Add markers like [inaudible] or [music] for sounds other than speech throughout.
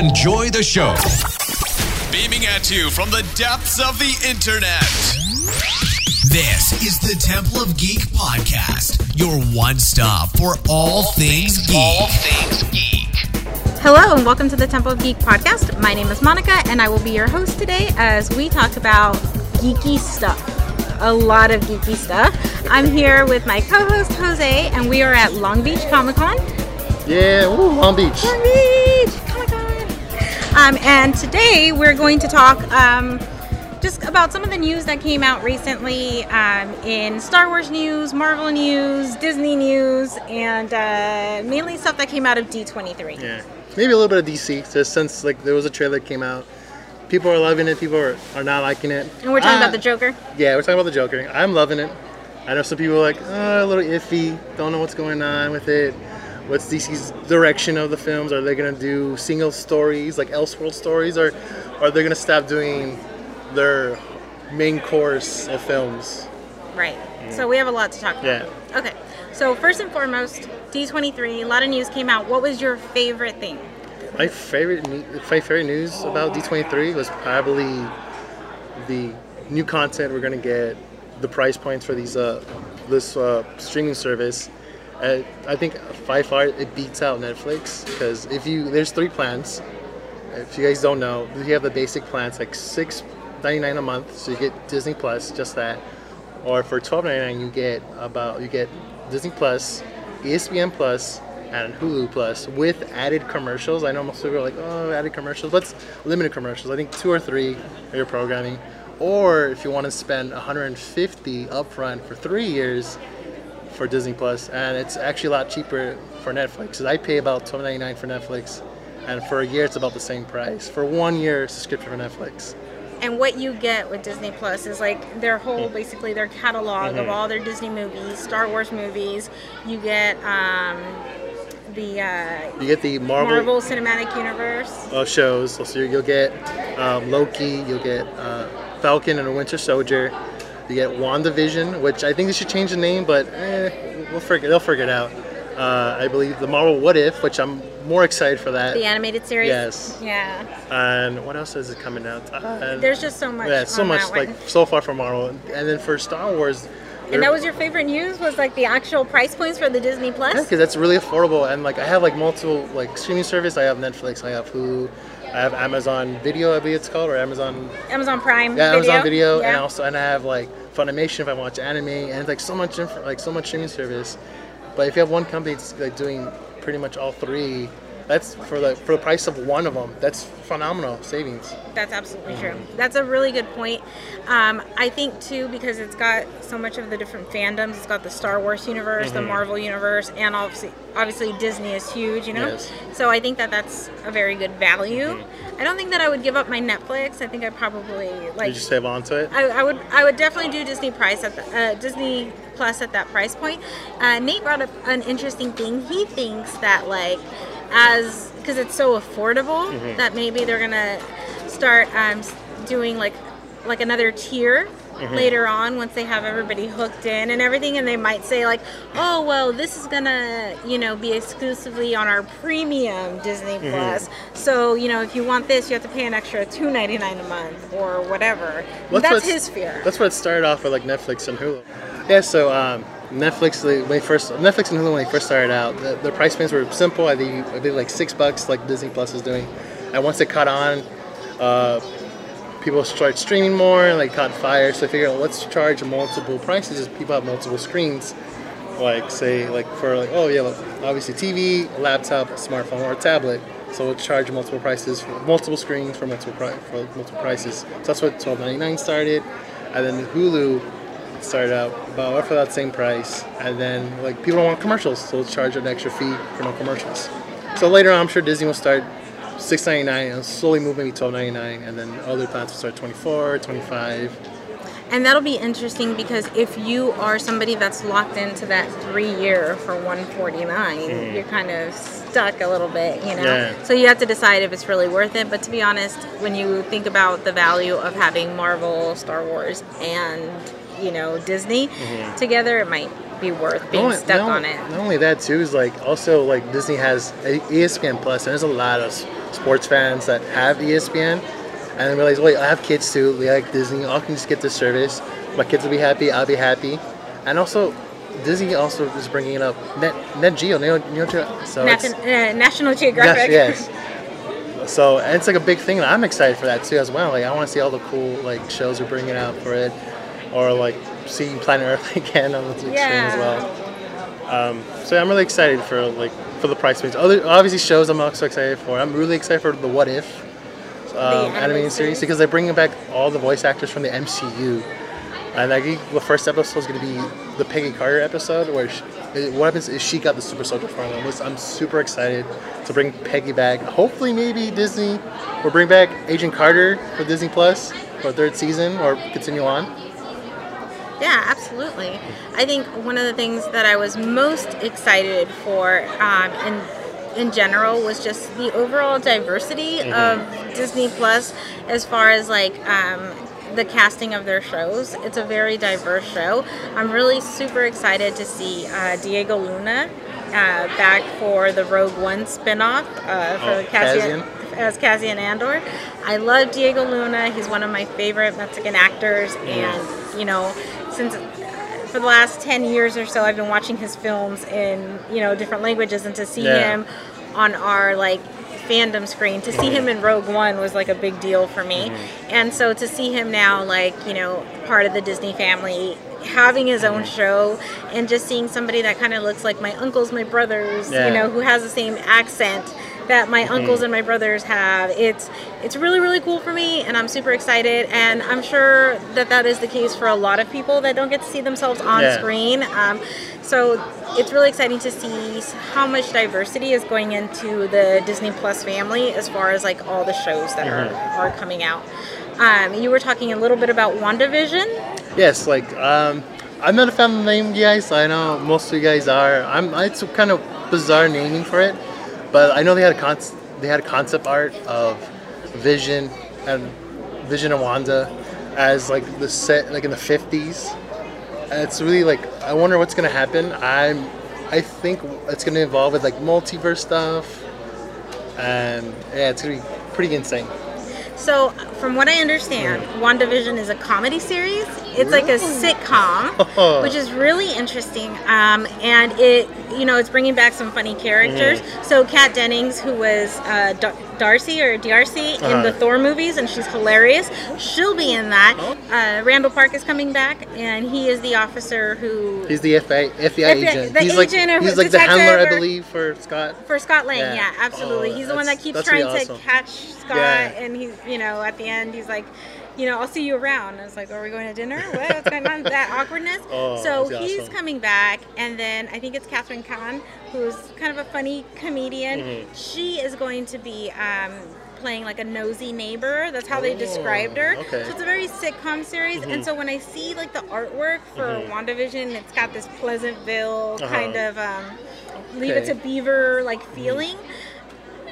enjoy the show. Beaming at you from the depths of the internet. This is the Temple of Geek podcast, your one stop for all, things, geek. All things geek. Hello and welcome to the Temple of Geek podcast. My name is Monica and I will be your host today as we talk about geeky stuff. A lot of geeky stuff. I'm here with my co-host Jose and we are at Long Beach Comic Con. Yeah, woo, Long Beach. Long Beach Comic Con. Um, and today we're going to talk um, just about some of the news that came out recently um, in Star Wars news, Marvel news, Disney news, and uh, mainly stuff that came out of D23. Yeah, maybe a little bit of DC. Just since like there was a trailer that came out, people are loving it. People are, are not liking it. And we're talking Ah, about the Joker. Yeah, we're talking about the Joker. I'm loving it. I know some people are like oh, a little iffy. Don't know what's going on with it. What's DC's direction of the films? Are they gonna do single stories like Elseworld stories, or are they gonna stop doing their main course of films? Right. So we have a lot to talk about. Yeah. Okay. So first and foremost, D23. A lot of news came out. What was your favorite thing? My favorite, my favorite news about D23 was probably the new content we're gonna get, the price points for these uh, this uh, streaming service. I think by far it beats out Netflix because if you there's three plans. If you guys don't know, you have the basic plans like six ninety nine a month, so you get Disney Plus, just that, or for twelve ninety nine you get about you get Disney Plus, ESPN Plus, and Hulu Plus with added commercials. I know most people are like, oh, added commercials. Let's limited commercials. I think two or three are your programming. Or if you want to spend 150 upfront for three years for Disney Plus, and it's actually a lot cheaper for Netflix. I pay about 12.99 for Netflix, and for a year it's about the same price for one year subscription for Netflix. And what you get with Disney Plus is like their whole, Hmm. basically their catalog Mm-hmm. of all their Disney movies, Star Wars movies. You get um, the uh, You get the Marvel, Marvel Cinematic Universe. uh, shows, so you- you'll get um, Loki, you'll get uh, Falcon and the Winter Soldier, you get WandaVision, which I think they should change the name, but eh, we'll figure they'll figure it out. Uh, I believe the Marvel What If, which I'm more excited for that. The animated series. Yes. Yeah. And what else is it coming out? Uh, There's just so much. yeah, so much that one. like so far for Marvel, and then for Star Wars. And that was your favorite news? Was like the actual price points for the Disney Plus? Yeah, because that's really affordable, and like I have like multiple like streaming service. I have Netflix, I have Hulu, I have Amazon Video, I believe it's called, or Amazon Amazon Prime. yeah, video. Amazon Video, Yeah. and also and I have like Funimation if I watch anime, and it's like so much inf- like so much streaming service. But if you have one company that's like doing pretty much all three, that's for the for the price of one of them. That's phenomenal savings. That's absolutely true. That's a really good point. Um, I think too because it's got so much of the different fandoms. It's got the Star Wars universe, Mm-hmm. the Marvel universe, and obviously, obviously Disney is huge. You know, Yes. so I think that that's a very good value. Mm-hmm. I don't think that I would give up my Netflix. I think I probably like. Did you save on to it? I, I would I would definitely do Disney price at the, uh, Disney Plus at that price point. Uh, Nate brought up an interesting thing. He thinks that like as because it's so affordable Mm-hmm. that maybe they're gonna start um, doing like like another tier. Mm-hmm. Later on, once they have everybody hooked in and everything, and they might say like, "Oh, well, this is gonna, you know, be exclusively on our premium Disney Mm-hmm. Plus. So, you know, if you want this, you have to pay an extra two ninety nine a month or whatever." That's what's- his fear. That's what it started off with, like Netflix and Hulu. Yeah, so um, Netflix, they- when they first Netflix and Hulu when they first started out, the, price points were simple. I think I think like six bucks, like Disney Plus is doing. And once it caught on, uh, people started streaming more, and like caught fire. So I figured, let's charge multiple prices. As people have multiple screens, like say like for like oh yeah, obviously TV, laptop, smartphone, or tablet. So we'll charge multiple prices for multiple screens for multiple pri- for multiple prices. So that's what twelve ninety nine started, and then Hulu started out about for that same price, and then like people don't want commercials, so we'll charge an extra fee for no commercials. So later on, I'm sure Disney will start six ninety nine and slowly move maybe twelve ninety nine, and then other plans will start 24, 25. And that'll be interesting because if you are somebody that's locked into that three year for 149, hmm. you're kind of stuck a little bit, you know. Yeah. So you have to decide if it's really worth it. But to be honest, when you think about the value of having Marvel, Star Wars, and you know Disney together, it might be worth being only- stuck not on it. Not only that too is like also like Disney has ESPN Plus and there's a lot of sports fans that have ESPN, and then realize, wait, I have kids too. We like Disney. I can just get this service. My kids will be happy. I'll be happy. And also, Disney also is bringing it up Net Net Geo. Neo, Neo Geo. So Nat- it's, uh, National Geographic. Yes, yes. So and it's like a big thing, and I'm excited for that too as well. Like I want to see all the cool like shows we're bringing out for it, or like seeing Planet Earth [laughs] again on the screen as well. Um, so I'm really excited for like for the price points. Other obviously shows I'm also excited for. I'm really excited for the What If um, animated series? because they're bringing back all the voice actors from the MCU. And I think the first episode is going to be the Peggy Carter episode, where she, what happens is she got the super soldier formula. I'm super excited to bring Peggy back. Hopefully, maybe Disney will bring back Agent Carter for Disney Plus for third season or continue on. Yeah, absolutely. I think one of the things that I was most excited for um, in in general was just the overall diversity of Disney Plus as far as like um, the casting of their shows. It's a very diverse show. I'm really super excited to see uh, Diego Luna uh, back for the Rogue One spinoff uh, for Oh, Cassian, Cassian. as Cassian Andor. I love Diego Luna. He's one of my favorite Mexican actors, and you know, since for the last ten years or so, I've been watching his films in you know different languages, and to see Yeah. him on our like fandom screen to see him in Rogue One was like a big deal for me. Mm-hmm. And so to see him now like, you know, part of the Disney family having his own mm-hmm. show and just seeing somebody that kind of looks like my uncles, my brothers, Yeah. you know, who has the same accent that my uncles and my brothers have. It's it's really really cool for me and I'm super excited and I'm sure that that is the case for a lot of people that don't get to see themselves on Yeah. screen. Um, so it's really exciting to see how much diversity is going into the Disney Plus family as far as like all the shows that are, are coming out. Um, you were talking a little bit about WandaVision. Yes, like um, I'm not a fan of the name, guys. I know most of you guys are. I'm. It's kind of bizarre naming for it, but I know they had a con- they had a concept art of Vision and Vision and Wanda as like the set like in the 50s. And it's really like I wonder what's gonna happen. I'm. I think it's gonna involve with like multiverse stuff, and yeah, it's gonna be pretty insane. So, from what I understand, mm. WandaVision is a comedy series. It's like a sitcom, [laughs] which is really interesting. Um, and it, you know, it's bringing back some funny characters. So, Kat Dennings, who was uh, Dar- Darcy or Darcy in Uh-huh. the Thor movies, and she's hilarious. She'll be in that. Uh, Randall Park is coming back, and he is the officer who He's the FBI, FBI, FBI agent. the he's like agent or he's like the handler, I believe, for Scott. For Scott Lang, Yeah. yeah, absolutely. Oh, he's the one that keeps trying really to catch Scott, Yeah. and he's, you know, at the end, he's like, you know, I'll see you around. I was like, are we going to dinner? What? What's going on? That awkwardness. [laughs] Oh, so he's awesome. coming back, and then I think it's Kathryn Hahn, who's kind of a funny comedian. Mm-hmm. She is going to be. Um, Playing like a nosy neighbor. That's how they described her. Oh, okay. So it's a very sitcom series. And so when I see like the artwork for WandaVision, it's got this Pleasantville Uh-huh. kind of um, leave it to Beaver like feeling.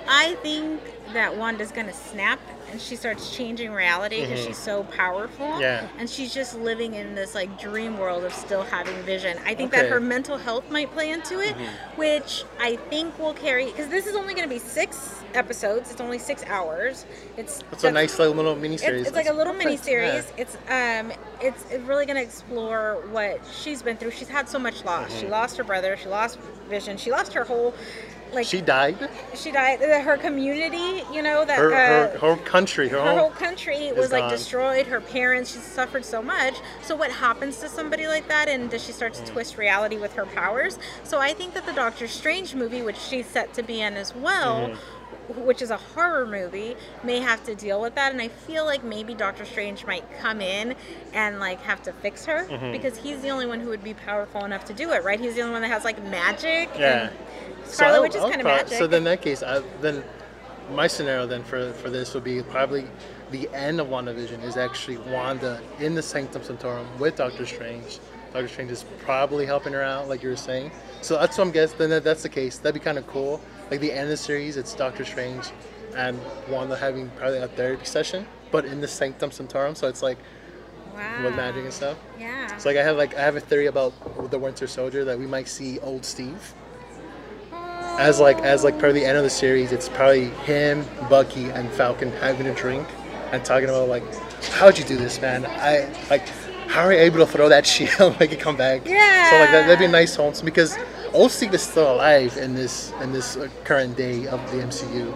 I think that Wanda's gonna snap and she starts changing reality because she's so powerful. Mm-hmm. Yeah. And she's just living in this like dream world of still having vision. I think that her mental health might play into it, Mm-hmm. which I think will carry because this is only gonna be six episodes. It's only six hours. It's It's a nice little, little mini series. it's, it's like a little mini series. yeah. It's um, it's it's really gonna explore what she's been through. She's had so much loss. Mm-hmm. She lost her brother. She lost vision. She lost her whole, like She died. she died. Her community, you know that Her, uh, her, her country, her, her whole whole. country was like gone. destroyed. Her parents, she suffered so much. So what happens to somebody like that? And does she start Mm. to twist reality with her powers? So I think that the Doctor Strange movie, which she's set to be in as well. Mm-hmm. Which is a horror movie, may have to deal with that, and I feel like maybe Doctor Strange might come in and like have to fix her Mm-hmm. because he's the only one who would be powerful enough to do it, right? He's the only one that has like magic. Yeah. and Scarlet I- Witch is kind of magic. So then in that case, I, then my scenario then for, for this would be probably the end of WandaVision is actually Wanda in the Sanctum Sanctorum with Doctor Strange. Doctor Strange is probably helping her out, like you were saying. So that's what I'm guessing. Then that's the case. That'd be kind of cool. Like the end of the series, it's Doctor Strange and Wanda having probably a therapy session, but in the Sanctum Sanctorum. So it's like wow. with magic and stuff. Yeah. So like I have like I have a theory about the Winter Soldier that we might see old Steve. Oh, as like as like probably the end of the series, it's probably him, Bucky, and Falcon having a drink and talking about like, how'd you do this, man? I like, how are you able to throw that shield, [laughs] make it come back? Yeah. So like that, that'd be a nice home because Ulster is still alive in this in this uh, current day of the MCU.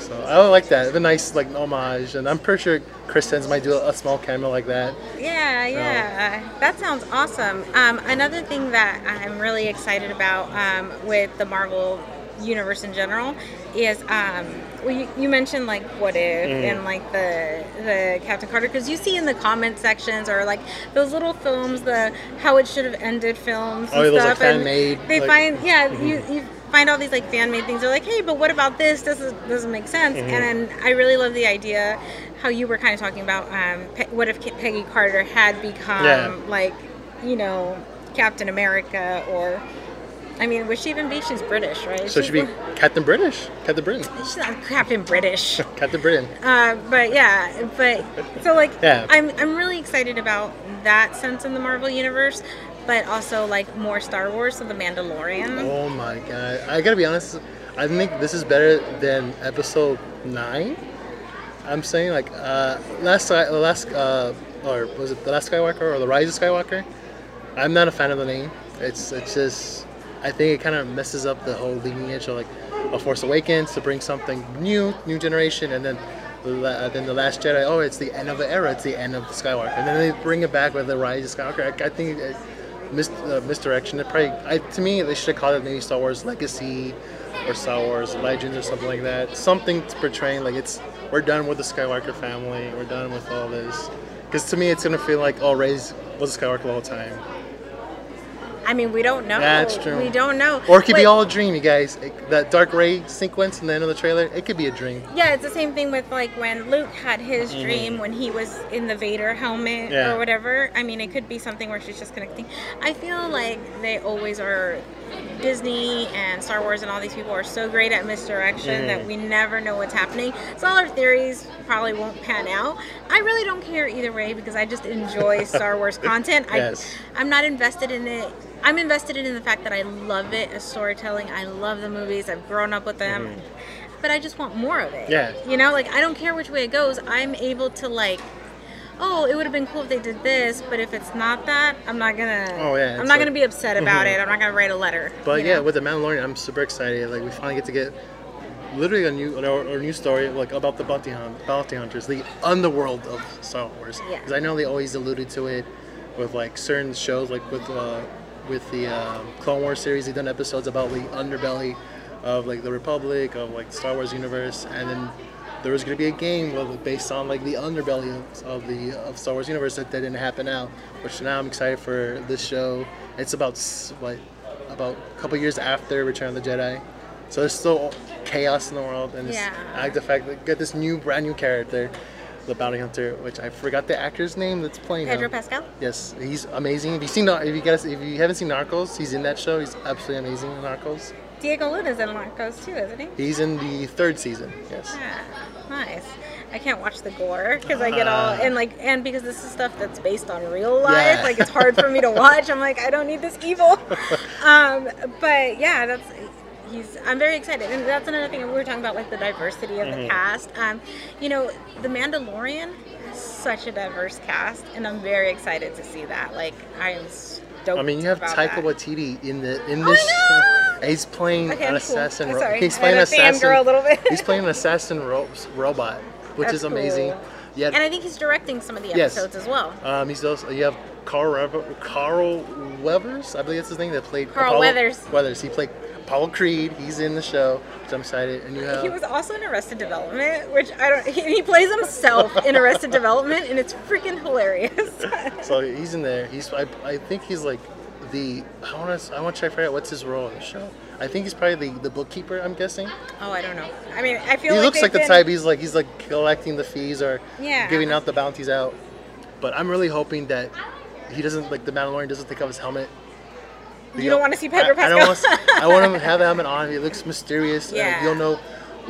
So I would like that. It'd a nice like homage, and I'm pretty sure Chris Evans might do a, a small cameo like that. Yeah, yeah, that sounds awesome. Um, another thing that I'm really excited about um, with the Marvel universe in general is um, well, you, you mentioned like what if Mm. and like the the Captain Carter because you see in the comment sections or like those little films the how it should have ended films and Oh, those, like, stuff and fan-made, they like- find yeah you, you find all these like fan made things they're like hey but what about this this is, doesn't make sense Mm-hmm. and then I really love the idea how you were kind of talking about um, Pe- what if Ke- Peggy Carter had become Yeah. like you know Captain America or I mean would she even be she's British right So she'd be Captain British, Captain Britain, she's not Captain British [laughs] Captain Britain. uh, but yeah but so like Yeah. I'm, I'm really excited about that sense in the Marvel universe but also like more Star Wars so the Mandalorian Oh my god! I gotta be honest. I think this is better than episode nine. I'm saying like uh, last last uh, or was it the last Skywalker or the Rise of Skywalker? I'm not a fan of the name. It's it's just I think it kind of messes up the whole lineage of like a Force Awakens to bring something new, new generation, and then the uh, then the Last Jedi. Oh, it's the end of the era. It's the end of the Skywalker, and then they bring it back with the Rise of Skywalker. I, I think it, mis- uh, misdirection. It probably I, to me they should have called it maybe Star Wars Legacy or Star Wars Legends or something like that. Something to portraying like it's we're done with the Skywalker family. We're done with all this. Because to me, it's gonna feel like oh, Rey's was a Skywalker the whole time. I mean we don't know That's true. we don't know Or it could be all a dream, you guys. It- that Dark Ray sequence in the end of the trailer, it could be a dream. Yeah, it's the same thing with like when Luke had his dream when he was in the Vader helmet Mm-hmm. Yeah. or whatever. I mean, it could be something where she's just connecting. I feel like they always are. Disney and Star Wars and all these people are so great at misdirection that Mm-hmm. we never know what's happening. So all our theories probably won't pan out. I really don't care either way because I just enjoy [laughs] Star Wars content. Yes. I, I'm not invested in it. I'm invested in the fact that I love it as storytelling. I love the movies. I've grown up with them but I just want more of it. Yeah. You know, like I don't care which way it goes. I'm able to like, oh, it would have been cool if they did this, but if it's not that, I'm not gonna. Oh, yeah, I'm not like- gonna be upset [laughs] about Mhm. it. I'm not gonna write a letter. But yeah, know? with the Mandalorian, I'm super excited. Like we finally get to get literally a new or, new story like about the bounty hunt, bounty hunters, the underworld of Star Wars. Yeah. Because I know they always alluded to it with like certain shows, like with uh, with the um, Clone Wars series. They've done episodes about the underbelly of like the Republic, of like the Star Wars universe, and then there was going to be a game based on like the underbelly of, of the of Star Wars universe that, that didn't happen now. Which now I'm excited for this show. It's about what about a couple years after Return of the Jedi, so there's still chaos in the world, and Yeah. I like the fact that get this new brand new character, the bounty hunter, which I forgot the actor's name that's playing Pedro him. Pascal. Yes, he's amazing. If you seen if you guys if you haven't seen Narcos, he's in that show. He's absolutely amazing in Narcos. Diego Luna's in Narcos too, isn't he? He's in the third season. Yes. Yeah, nice. I can't watch the gore because I get all Ah. and like and because this is stuff that's based on real life. Yeah. Like it's hard for me to watch. I'm like I don't need this evil. [laughs] um, but yeah, that's he's. I'm very excited, and that's another thing we were talking about, like the diversity of Mm-hmm. the cast. Um, you know, the Mandalorian has such a diverse cast, and I'm very excited to see that. Like I am. I mean, you have Taika that. Waititi in the in this. He's playing Okay, an cool. assassin. Ro- sorry. He's playing an had a fangirl assassin. a little bit. he's playing an [laughs] assassin ro- robot, which That's is amazing. cool. Yeah. And I think he's directing some of the Yes. episodes as well. Um, he's also you have Carl Rev- Carl Weathers, I believe that's his name that played Carl Apollo- Weathers. Weathers. He played Apollo Creed. He's in the show, which I'm excited. And you have He was also in Arrested Development, which I don't. He, he plays himself in Arrested Development, and it's freaking hilarious. [laughs] so he's in there. He's I, I think he's like the I want to I want to try to figure out what's his role in the show. I think he's probably the, the bookkeeper. I'm guessing. oh, I don't know. I mean, I feel like He like looks like the been- type. He's like he's like collecting the fees or Yeah. giving out the bounties out. But I'm really hoping that he doesn't like the Mandalorian doesn't take off his helmet. You don't want to see Pedro I, I don't want. to- I want him to have the helmet on. He looks mysterious. Yeah. You'll know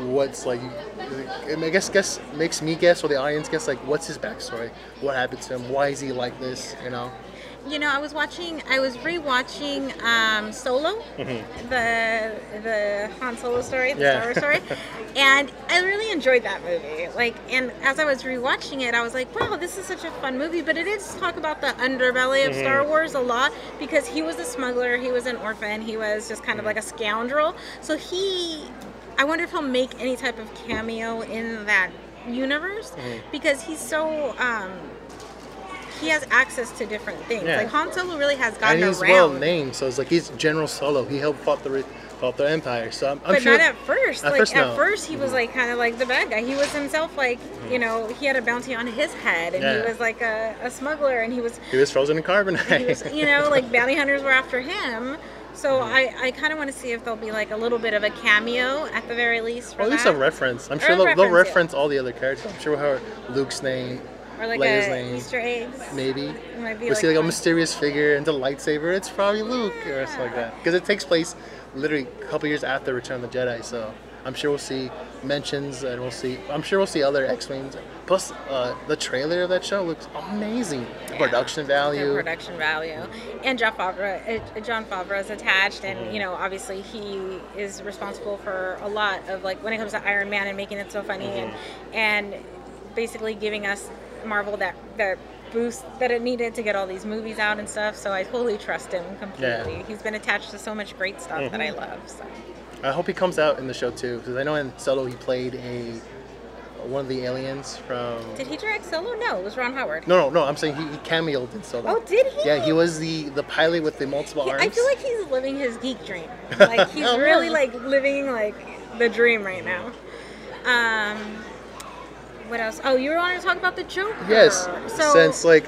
what's like. I guess guess makes me guess or the audience guess like what's his backstory, what happened to him, why is he like this, you know? You know, I was watching, I was rewatching um, Solo, the the Han Solo story, the Yeah. Star Wars story, [laughs] and I really enjoyed that movie. Like, and as I was rewatching it, I was like, wow, this is such a fun movie. But it is talk about the underbelly of Star Wars a lot because he was a smuggler, he was an orphan, he was just kind of like a scoundrel. So he, I wonder if he'll make any type of cameo in that universe because he's so. Um, he has access to different things. Yeah. Like Han Solo really has gotten and he's around. well named, so it's like he's General Solo. He helped fought the fought the Empire. So I'm, I'm but sure. not at first. At like first, at first, he was mm-hmm. like kind of like the bad guy. He was himself like you mm-hmm. know he had a bounty on his head, and Yeah. he was like a, a smuggler, and he was he was frozen in carbonite. was [laughs] you know like bounty hunters were after him. So mm-hmm. I, I kind of want to see if there'll be like a little bit of a cameo at the very least. Or at least that. a reference. I'm Or sure they'll, they'll reference, yeah. reference all the other characters. I'm sure we'll have Luke's name, or like Leia's a name, Easter eggs. maybe. It might be We'll see like a mysterious figure and the lightsaber. It's probably Luke or something like that. Because it takes place literally a couple years after Return of the Jedi. So I'm sure we'll see mentions and we'll see. I'm sure we'll see other X-wings. Plus, uh, the trailer of that show looks amazing. The Yeah. production The value. production value, and Jon Favreau, uh, Jon Favreau is attached, and Mm-hmm. you know, obviously he is responsible for a lot of like when it comes to Iron Man and making it so funny, Mm-hmm. and and basically giving us Marvel that that boost that it needed to get all these movies out and stuff. So I totally trust him completely. Yeah. Mm-hmm. He's been attached to so much great stuff that I love. So I hope he comes out in the show too, because I know in Solo he played a one of the aliens from. did he direct Solo? No, it was Ron Howard. No, no, no. I'm saying he, he cameoed in Solo. Oh, did he? Yeah, he was the the pilot with the multiple He- arms. I feel like he's living his geek dream. [laughs] Like he's Oh, really like living like the dream right now. Um, what else? Oh, you wanted to talk about the Joker? Yes, So since like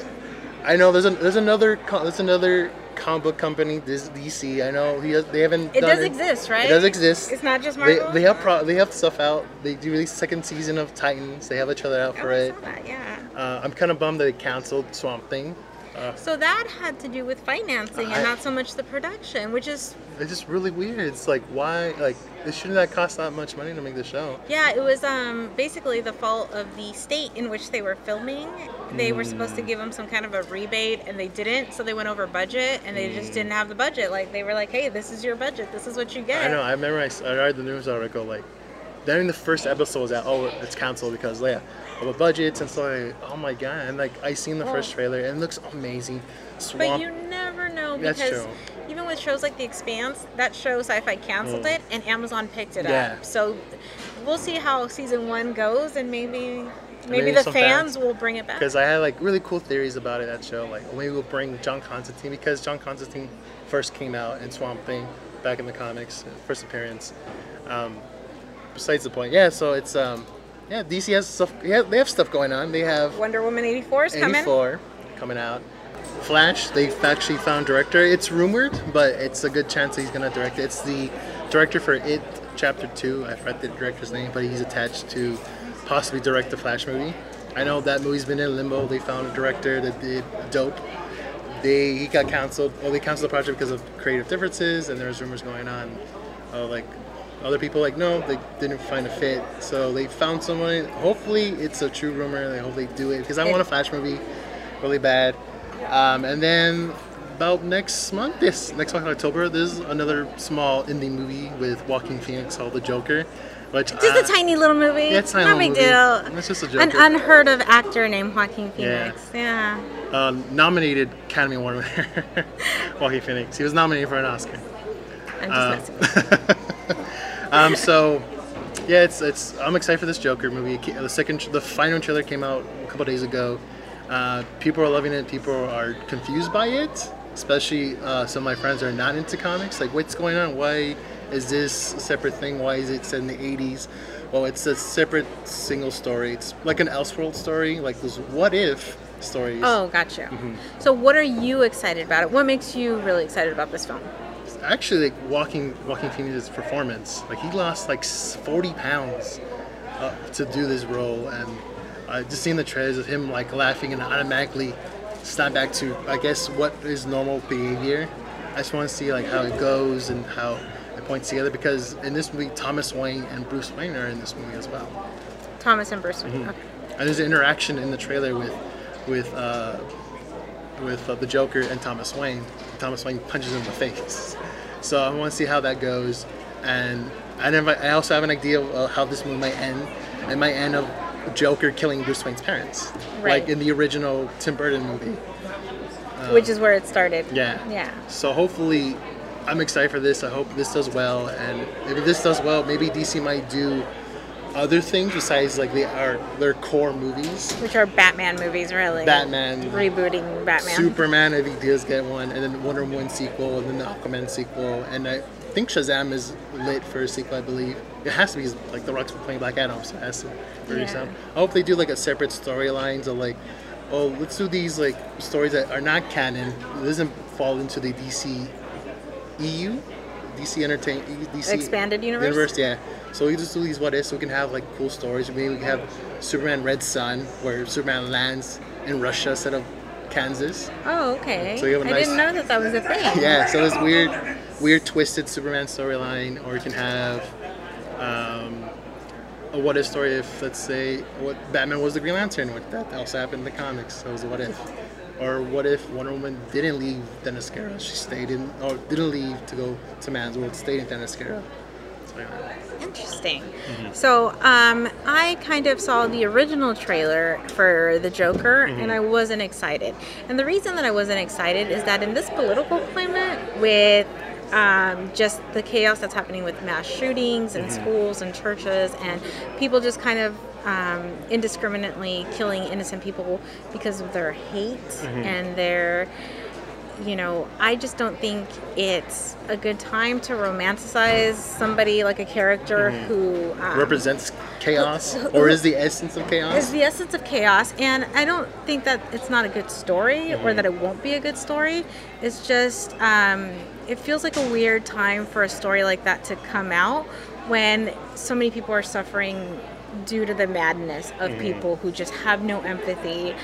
I know there's a, there's another there's another comic book company, this DC. I know he has, they haven't. it does exist, right? It does exist. It's not just They, Marvel. they have pro- they have stuff out. They do release second season of Titans. They have each other out Oh, for I it. saw that, yeah. Uh, I'm kind of bummed that they canceled Swamp Thing. So that had to do with financing I- and not so much the production, which is It's just really weird. It's like why like it shouldn't that cost that much money to make the show? Yeah, it was um, basically the fault of the state in which they were filming. They were supposed Mm. to give them some kind of a rebate, and they didn't, so they went over budget, and they just didn't have the budget. Like they were like, "Hey, this is your budget. This is what you get." I know. I remember I read the news article like then the first episode was out. Oh, it's canceled because yeah, of the budgets and stuff. Like, oh my god! And like I seen the Well- first trailer and it looks amazing. But you never know because even with shows like The Expanse, that show Sci-Fi canceled it, and Amazon picked it Mm. Yeah. up. So we'll see how season one goes, and maybe maybe, maybe the fans, fans- will bring it back. Because I had like really cool theories about it that show. Like maybe we'll bring John Constantine because John Constantine first came out in Swamp Thing back in the comics, first appearance. Um, besides the point, yeah. So it's um, yeah. DC has stuff. Yeah, they have stuff going on. They have Wonder Woman '84 is coming. 84 coming out. Flash, they've actually found director. It's rumored, but it's a good chance that he's gonna direct it. It's the director for It Chapter Two. I forgot the director's name, but he's attached to possibly direct the Flash movie. I know that movie's been in limbo. They found a director that did Dope. They he got canceled. Well, they canceled the project because of creative differences, and there's rumors going on of like other people like no, they didn't find a fit. So they found someone. Hopefully, it's a true rumor. They hope they do it because I want a Flash movie really bad. Um, and then about next month, this next month in October, there's another small indie movie with Joaquin Phoenix called The Joker, which Just uh, a tiny little movie. yeah, it's no little big movie. deal. It's just a An unheard of actor named Joaquin Phoenix. Yeah. uh, nominated Academy Award winner [laughs] Joaquin Phoenix. He was nominated for an Oscar. I'm Uh, just messing. [laughs] Um, so yeah, it's it's. I'm excited for this Joker movie. The second, the final trailer came out a couple days ago. Uh, people are loving it. People are confused by it, especially uh, some of my friends are not into comics. Like, what's going on? Why is this a separate thing? Why is it set in the 80s? Well, it's a separate single story. It's like an Elseworld story, like those what if stories. Oh, gotcha. Mm-hmm. So, what are you excited about it? What makes you really excited about this film? Actually like Joaquin Joaquin Phoenix's performance like he lost like 40 pounds uh, to do this role and uh, just seeing the trailers of him like laughing and automatically snap back to I guess what is normal behavior I just want to see like how it goes and how it points together because in this movie Thomas Wayne and Bruce Wayne are in this movie as well Thomas and Bruce Wayne. Mm-hmm. Okay. and there's an interaction in the trailer with with uh, with uh, the Joker and Thomas Wayne. Thomas Wayne punches him in the face. So I want to see how that goes, and I never. I also have an idea of uh, how this movie might end. It might end of Joker killing Bruce Wayne's parents, Right. like in the original Tim Burton movie. which is where it started. Yeah. Yeah. So hopefully, I'm excited for this. I hope this does well, and if this does well, maybe DC might do other things besides like they are their core movies. Which are Batman movies, really. Batman, Rebooting Batman. Superman, if he does get one, and then Wonder Woman sequel, and then the Aquaman sequel, and I think Shazam is lit for a sequel. I believe it has to be like The Rock's playing Black Adam, so it has to be Yeah. Shazam. I hope they do like a separate storylines of like, oh, let's do these like stories that are not canon. It doesn't fall into the DC EU, DC Entertain, DC Expanded universe? Yeah. So we just do these what ifs. So we can have like cool stories. Maybe we can have Superman Red Sun, where Superman lands in Russia instead of Kansas. Oh, okay. So you have a I nice- didn't know that that was a thing. [laughs] Yeah. So this weird, weird twisted Superman storyline, or you can have um, a what if story if let's say what Batman was the Green Lantern, what that also happened in the comics. So it was a what if. Or what if Wonder Woman didn't leave Themyscira? She stayed in, or didn't leave to go to Man's World, stayed in Themyscira. Interesting. So, um, I kind of saw the original trailer for the Joker, and I wasn't excited. And the reason that I wasn't excited is that in this political climate, with um, just the chaos that's happening with mass shootings in schools and churches, and people just kind of um, indiscriminately killing innocent people because of their hate and their you know, I just don't think it's a good time to romanticize somebody like a character who um, represents chaos [laughs] or is the essence of chaos. is the essence of chaos. And I don't think that it's not a good story or that it won't be a good story. It's just, um, it feels like a weird time for a story like that to come out when so many people are suffering due to the madness of people who just have no empathy,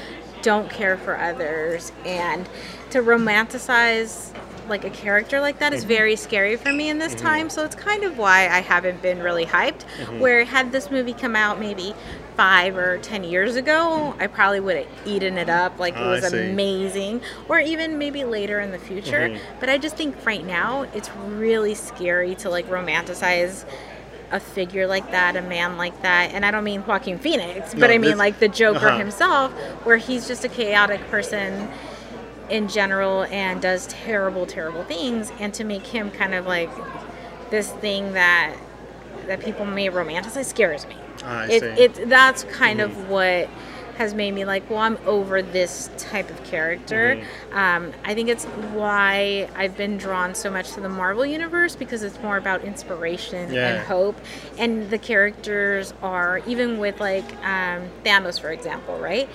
don't care for others, and to romanticize like a character like that is mm-hmm. very scary for me in this mm-hmm. time. So it's kind of why I haven't been really hyped. Mm-hmm. Where had this movie come out maybe five or ten years ago, I probably would have eaten it up. Like it was amazing. Or even maybe later in the future. But I just think right now it's really scary to like romanticize a figure like that, a man like that, and I don't mean Joaquin Phoenix, but No, I mean like the Joker uh-huh. himself, where he's just a chaotic person in general and does terrible, terrible things, and to make him kind of like this thing that that people may romanticize scares me. Ah, I it, see. Mm-hmm. it that's kind of what has made me like, well, I'm over this type of character. Mm-hmm. Um, I think it's why I've been drawn so much to the Marvel universe because it's more about inspiration Yeah. and hope, and the characters are even with like um, Thanos, for example, right?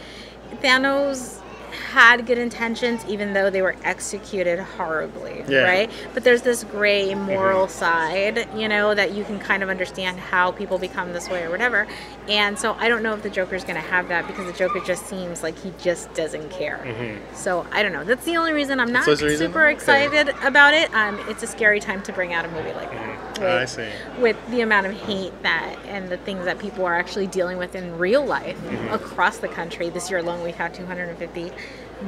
Thanos had good intentions even though they were executed horribly Yeah. right? But there's this gray mm-hmm. moral side you know that you can kind of understand how people become this way or whatever. And so i don't know if the joker's going to have that because the joker just seems like he just doesn't care. Mm-hmm. So i don't know. That's the only reason i'm not that's reason? super Okay. excited about it. Um, it's a scary time to bring out a movie like that. I with- see. with the amount of hate that and the things that people are actually dealing with in real life Mm-hmm. across the country. This year alone, we've had 250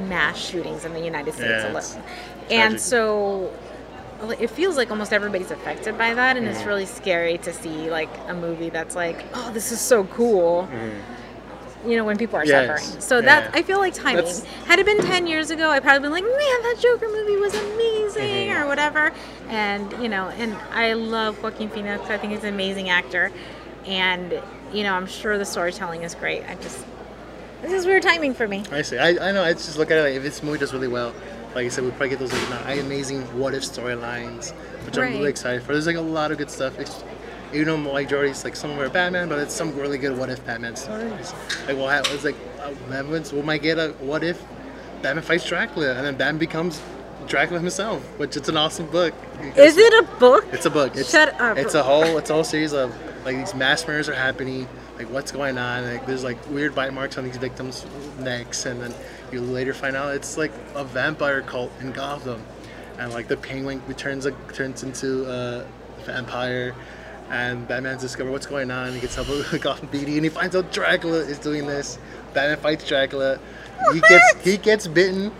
mass shootings in the United States Yeah, alone. And so it feels like almost everybody's affected by that, and Mm-hmm. it's really scary to see like a movie that's like, oh, this is so cool. You know, when people are. Yes, suffering. So that. I feel like timing. That's- Had it been 10 years ago, I'd probably been like, man, that Joker movie was amazing Mm-hmm. or whatever. And, you know, and I love Joaquin Phoenix. I think he's an amazing actor. And, you know, I'm sure the storytelling is great. I just, this is weird timing for me. I see. I, I know. I just look at it like if this movie does really well, like I said, we probably get those like amazing what if storylines, which I'm really excited for. There's like a lot of good stuff. It's, you know, like Jordy's like some of our Batman, but it's some really good what if Batman stories. Like we'll have it's like uh, Batman's, we might get a what if Batman fights Dracula and then Batman becomes Dracula himself, which it's an awesome book. Is it a book? It's a book. It's, Shut up. It's a whole. It's a whole series of like these mass murders are happening. Like what's going on? Like there's like weird bite marks on these victims' necks, and then you later find out it's like a vampire cult in Gotham, and like the Penguin turns a, turns into a vampire, and Batman's discover what's going on. He gets help with [laughs] Gotham PD, and he finds out Dracula is doing this. Batman fights Dracula. He gets he gets bitten.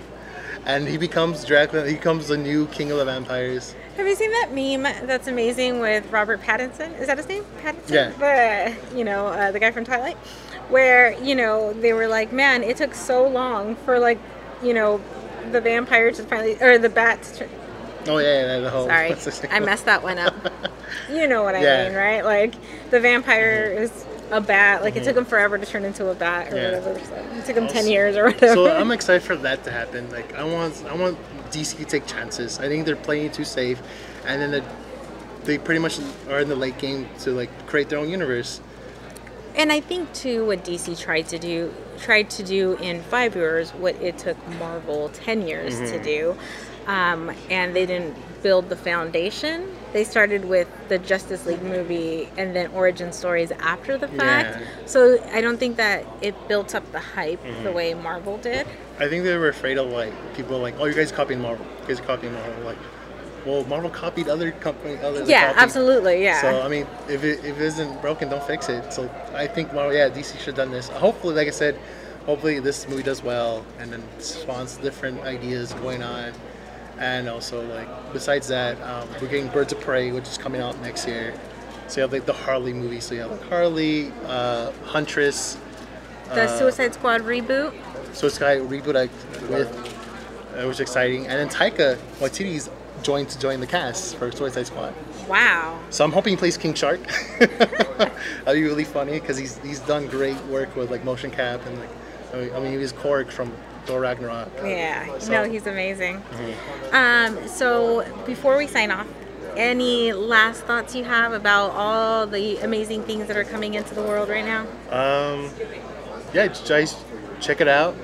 and he becomes Dracula. He becomes the new king of the vampires. Have you seen that meme that's amazing with Robert Pattinson? Is that his name? Pattinson? Yeah. The, you know, uh, the guy from Twilight? Where, you know, they were like, man, it took so long for, like, you know, the vampire to finally, or the bat to, Oh yeah, yeah the whole. sorry, [laughs] what's his name? I messed that one up. [laughs] You know what I Yeah. mean, right? Like, the vampire is a bat. Like, it took him forever to turn into a bat or Mm-hmm. Yeah. whatever. So it took him 10 years or whatever. So I'm [laughs] excited for that to happen. Like I want, I want DC to take chances. I think they're playing too safe, and then the, they pretty much are in the late game to like create their own universe. And I think too, what DC tried to do, tried to do in five years, what it took Marvel ten years Mm-hmm. to do, um, and they didn't build the foundation. They started with the Justice League movie and then origin stories after the fact. Yeah. So I don't think that it built up the hype the Mm-hmm. way Marvel did. I think they were afraid of like people like, oh, you guys copying Marvel. You guys are copying Marvel. Like, well, Marvel copied other company. Other Yeah, copied. absolutely. Yeah. So I mean, if it, if it isn't broken, don't fix it. So I think, Marvel, yeah, DC should have done this. Hopefully, like I said, hopefully this movie does well and then spawns different ideas going on. And also, like besides that, um, we're getting Birds of Prey, which is coming out next year. So you have like the Harley movie. So you have like Harley, uh, Huntress, the uh, Suicide Squad reboot. got reboot like, with, uh, which is exciting. And then Taika Waititi's joined to join the cast for Suicide Squad. Wow. So I'm hoping he plays King Shark. [laughs] That'd be really funny because he's he's done great work with like motion cap and like I mean, I mean he was Korg from Thor Ragnarok. Yeah, So- no, he's amazing. Um, so before we sign off, any last thoughts you have about all the amazing things that are coming into the world right now? Um, yeah, guys, check it out.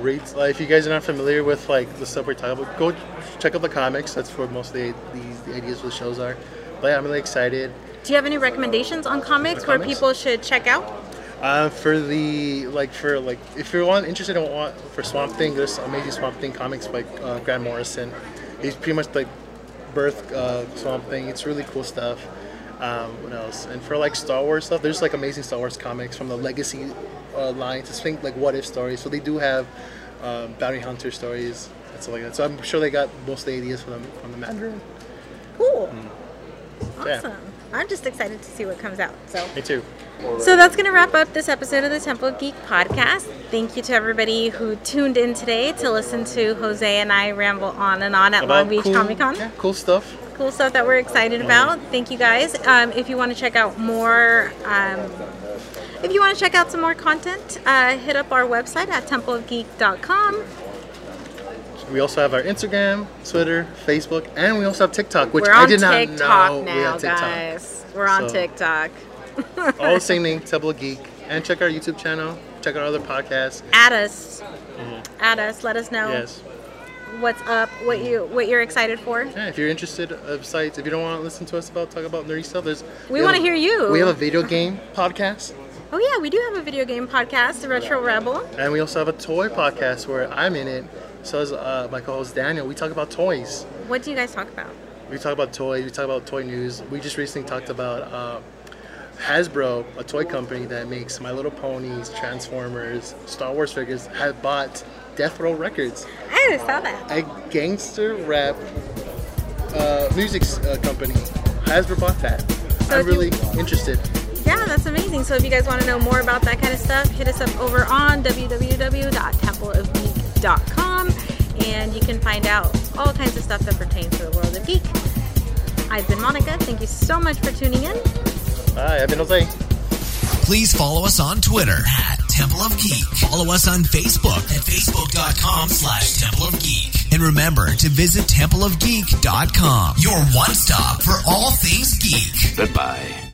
Read like, if you guys are not familiar with like the stuff we're talking about, go check out the comics. That's where most of the, the, the ideas for the shows are. But yeah, I'm really excited. Do you have any recommendations on comics where comics? people should check out? Uh, for the like for like if you're one interested in want for Swamp Thing, there's amazing Swamp Thing comics by uh, Grant Morrison. He's pretty much like birth uh, Swamp Thing. It's really cool stuff. Um, what else? And for like Star Wars stuff, there's like amazing Star Wars comics from the Legacy uh, line to think like what if stories. So they do have um, bounty hunter stories and stuff like that. So I'm sure they got most of the ideas from the from the Mandarin. Cool. Yeah. Awesome. I'm just excited to see what comes out. So Me too. So that's going to wrap up this episode of the Temple of Geek podcast. Thank you to everybody who tuned in today to listen to Jose and I ramble on and on at Long Beach cool, Comic Con. Yeah, cool stuff. Cool stuff that we're excited about. Thank you guys. Um, if you want to check out more, um, if you want to check out some more content, uh, hit up our website at templeofgeek.com. We also have our Instagram, Twitter, Facebook, and we also have TikTok, which I on did not TikTok know we now, had TikTok. guys. We're on So- TikTok. [laughs] All the same name, of Geek. And check our YouTube channel. Check out our other podcasts. At us. at us. Let us know Mm-hmm. Yes. what's up, what you what you're excited for. Yeah, if you're interested of sites, if you don't want to listen to us about talk about nerdy stuff, there's We have wanna hear you. We have a video game podcast, Oh yeah, we do have a video game podcast, Retro Rebel. and we also have a toy podcast where I'm in it. So is uh, my co-host Daniel. We talk about toys. What do you guys talk about? We talk about toys. We talk about toy news. We just recently talked about uh, Hasbro, a toy company that makes My Little Ponies, Transformers, Star Wars figures, have bought Death Row Records, I saw that. a gangster rap uh, music uh, company. Hasbro bought that. So I'm if you- really interested. Yeah, that's amazing. So if you guys want to know more about that kind of stuff, hit us up over on www.templeofgeek.com and you can find out all kinds of stuff that pertains to the world of geek. I've been Monica. Thank you so much for tuning in. Hi, I've been Jose. Please follow us on Twitter at Temple of Geek. Follow us on Facebook at facebook.com slash Temple of Geek. And remember to visit Temple of templeofgeek.com, your one stop for all things geek. Goodbye.